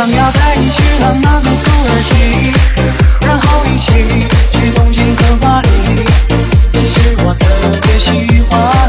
想要带你去浪漫的土耳其，然后一起去东京和巴黎。你是我特别喜欢。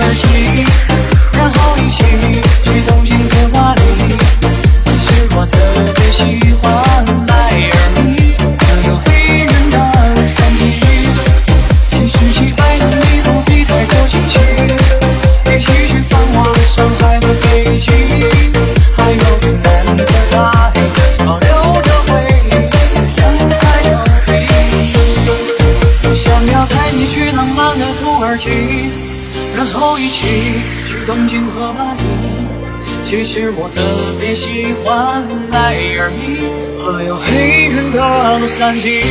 耳机，然后一起去东京铁塔里。其实我特别喜欢戴耳。东京和巴黎其实我特别喜欢迈阿密和有黑人的洛杉矶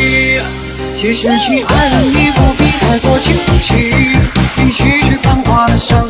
其实亲爱的你不必太过惊奇一起去繁华的香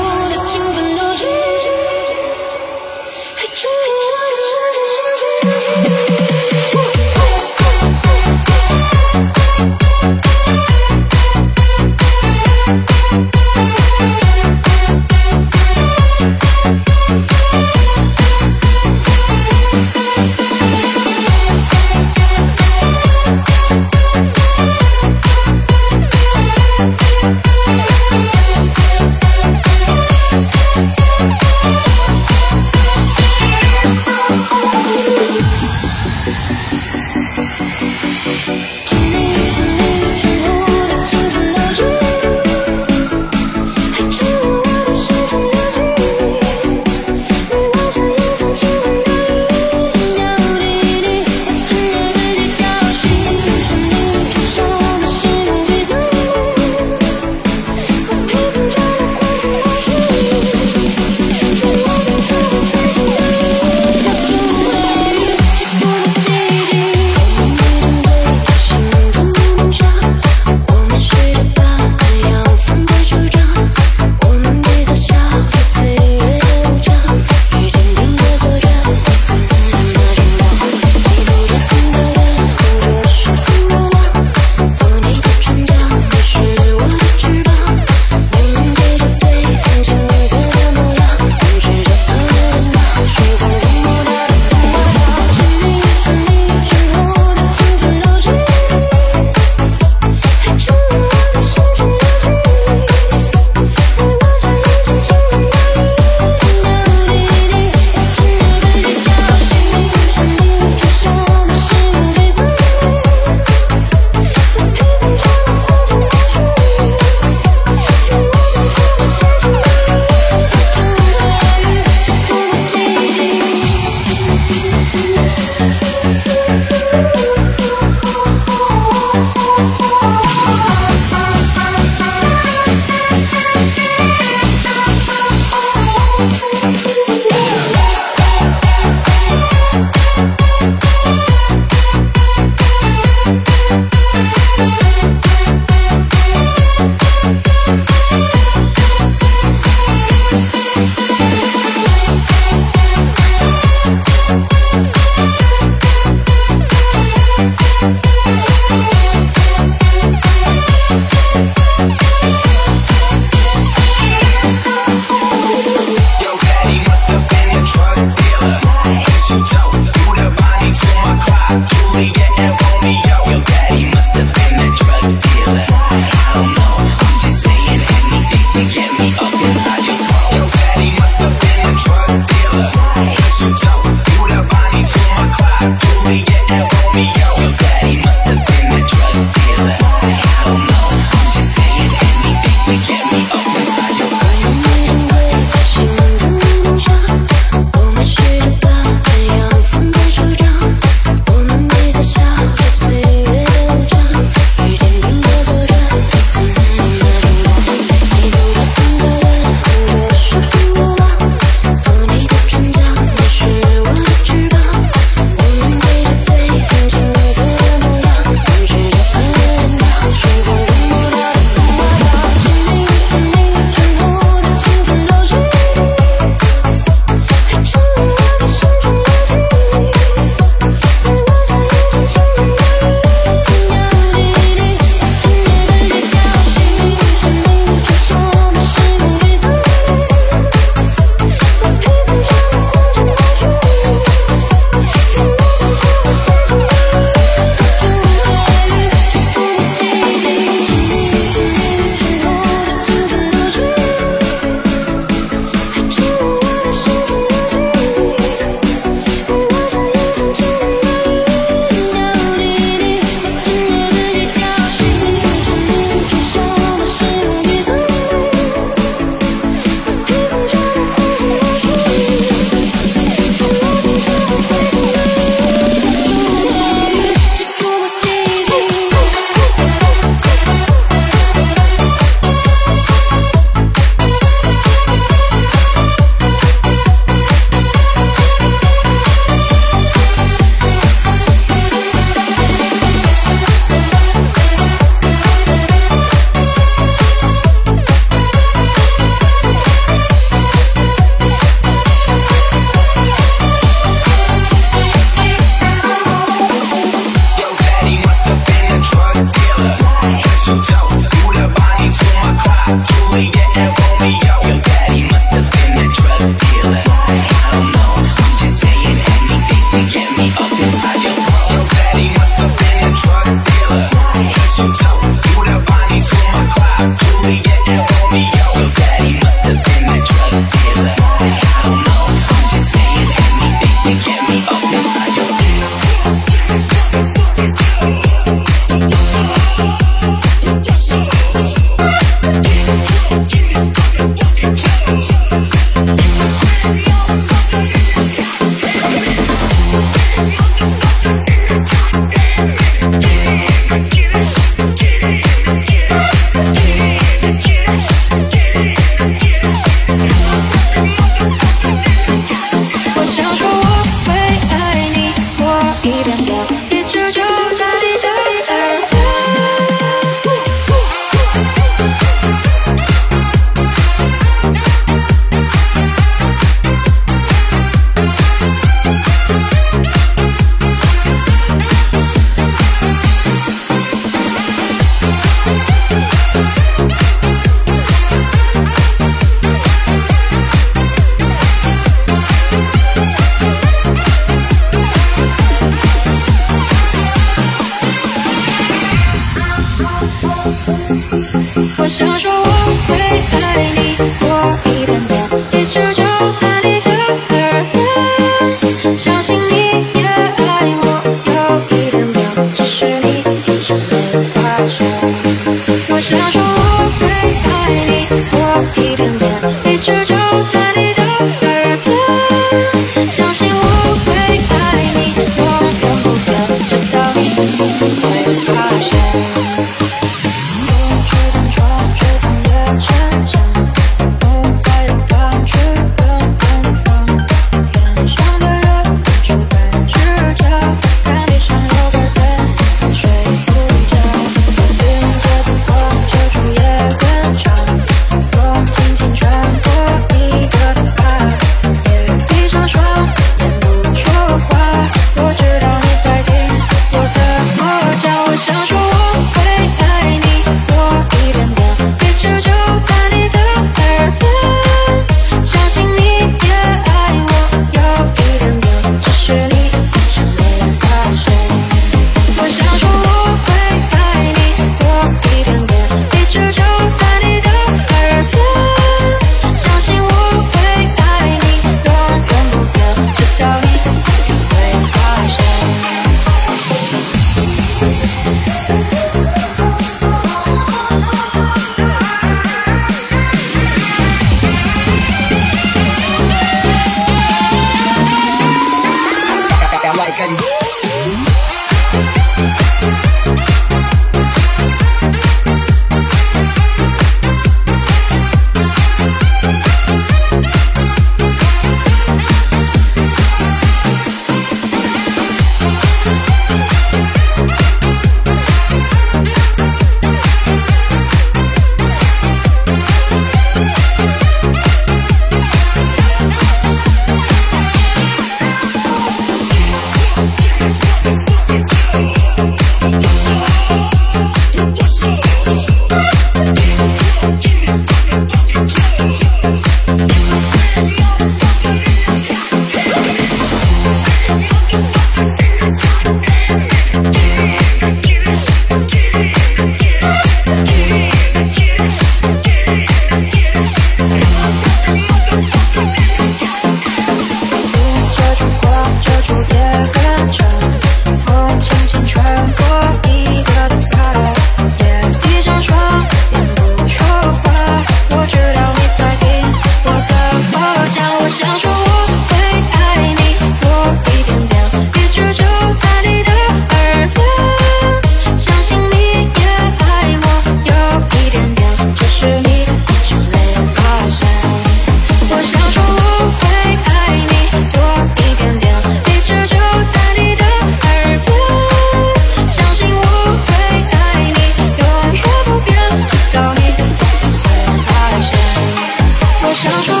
他说我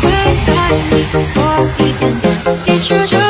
会爱你多一点点一直就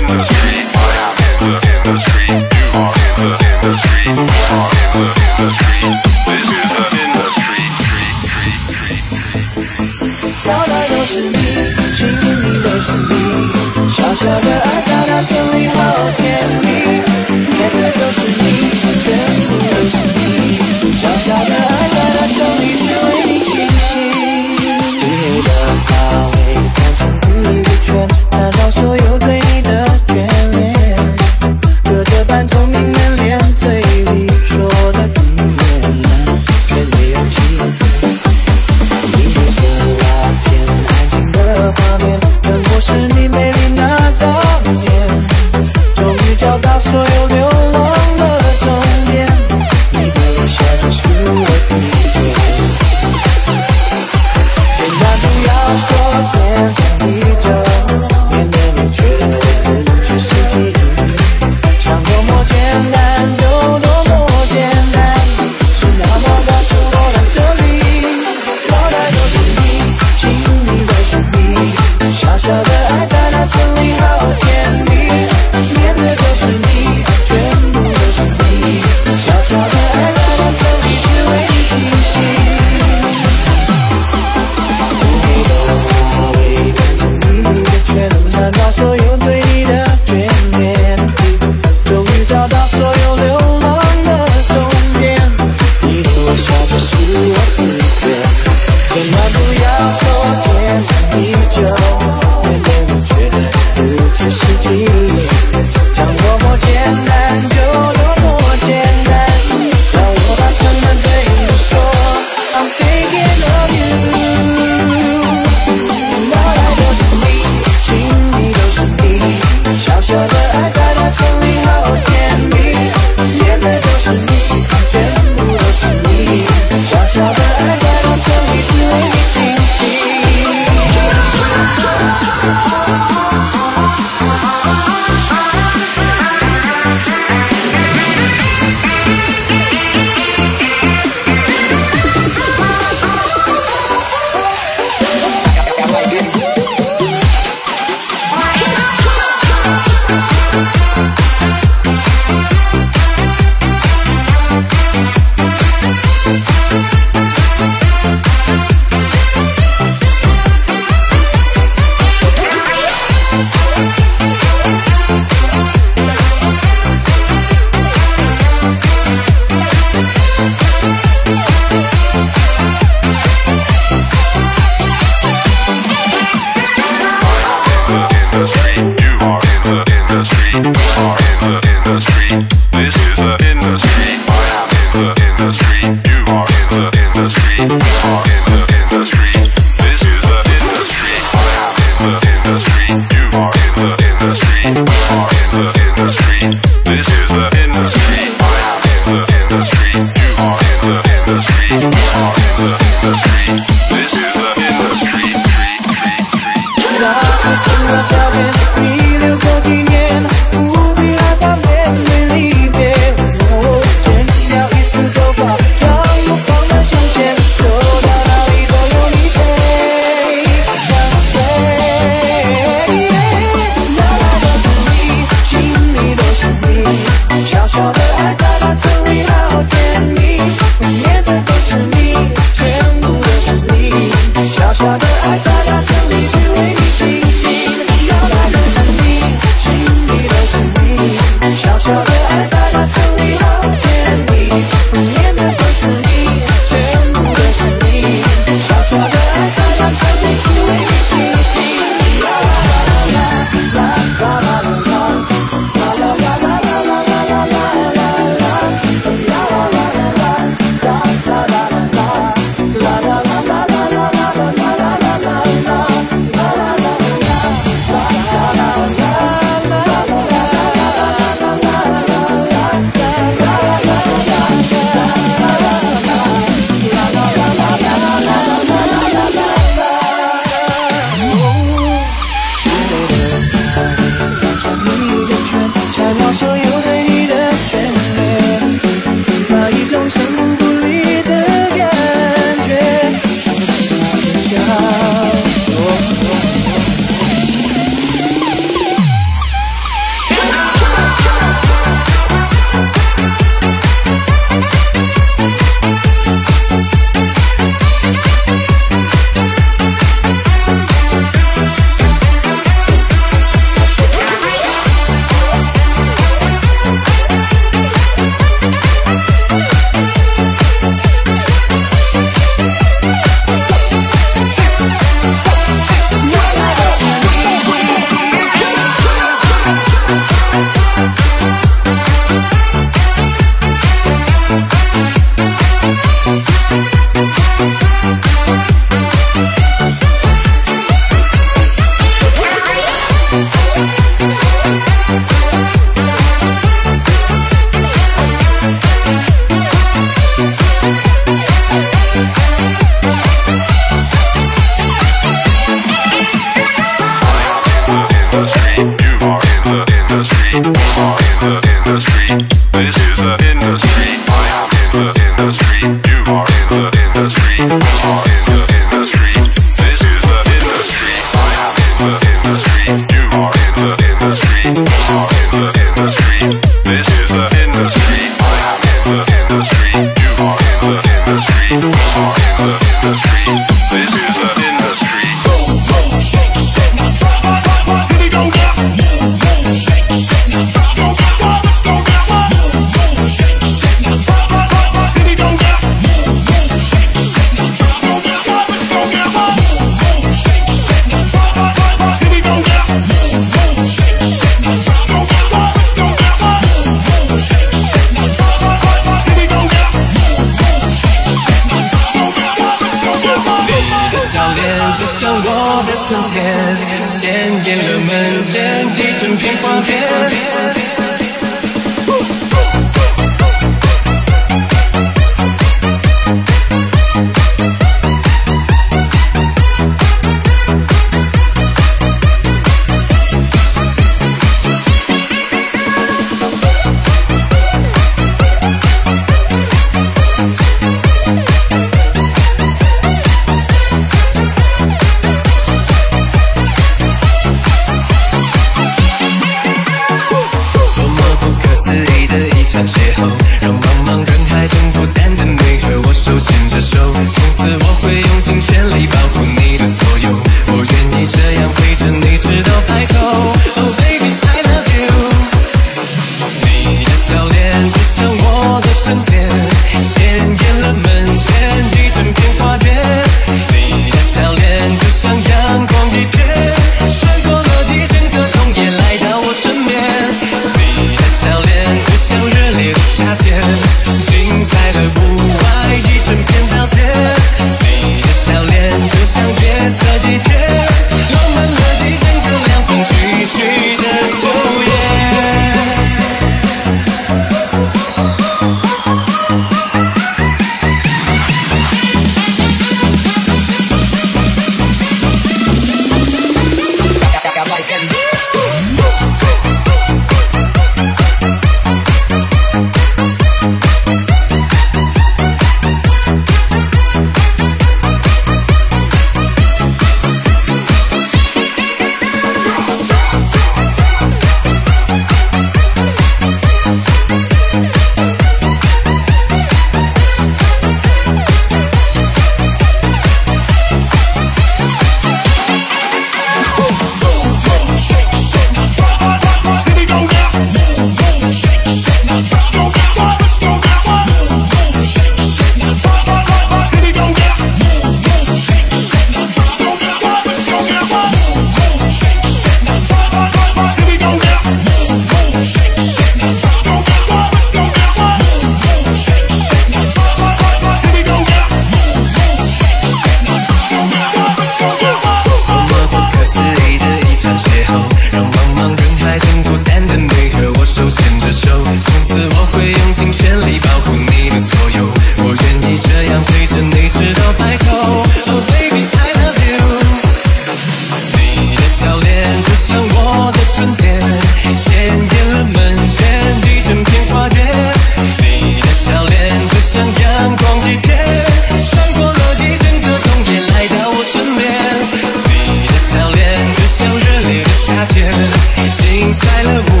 你在了我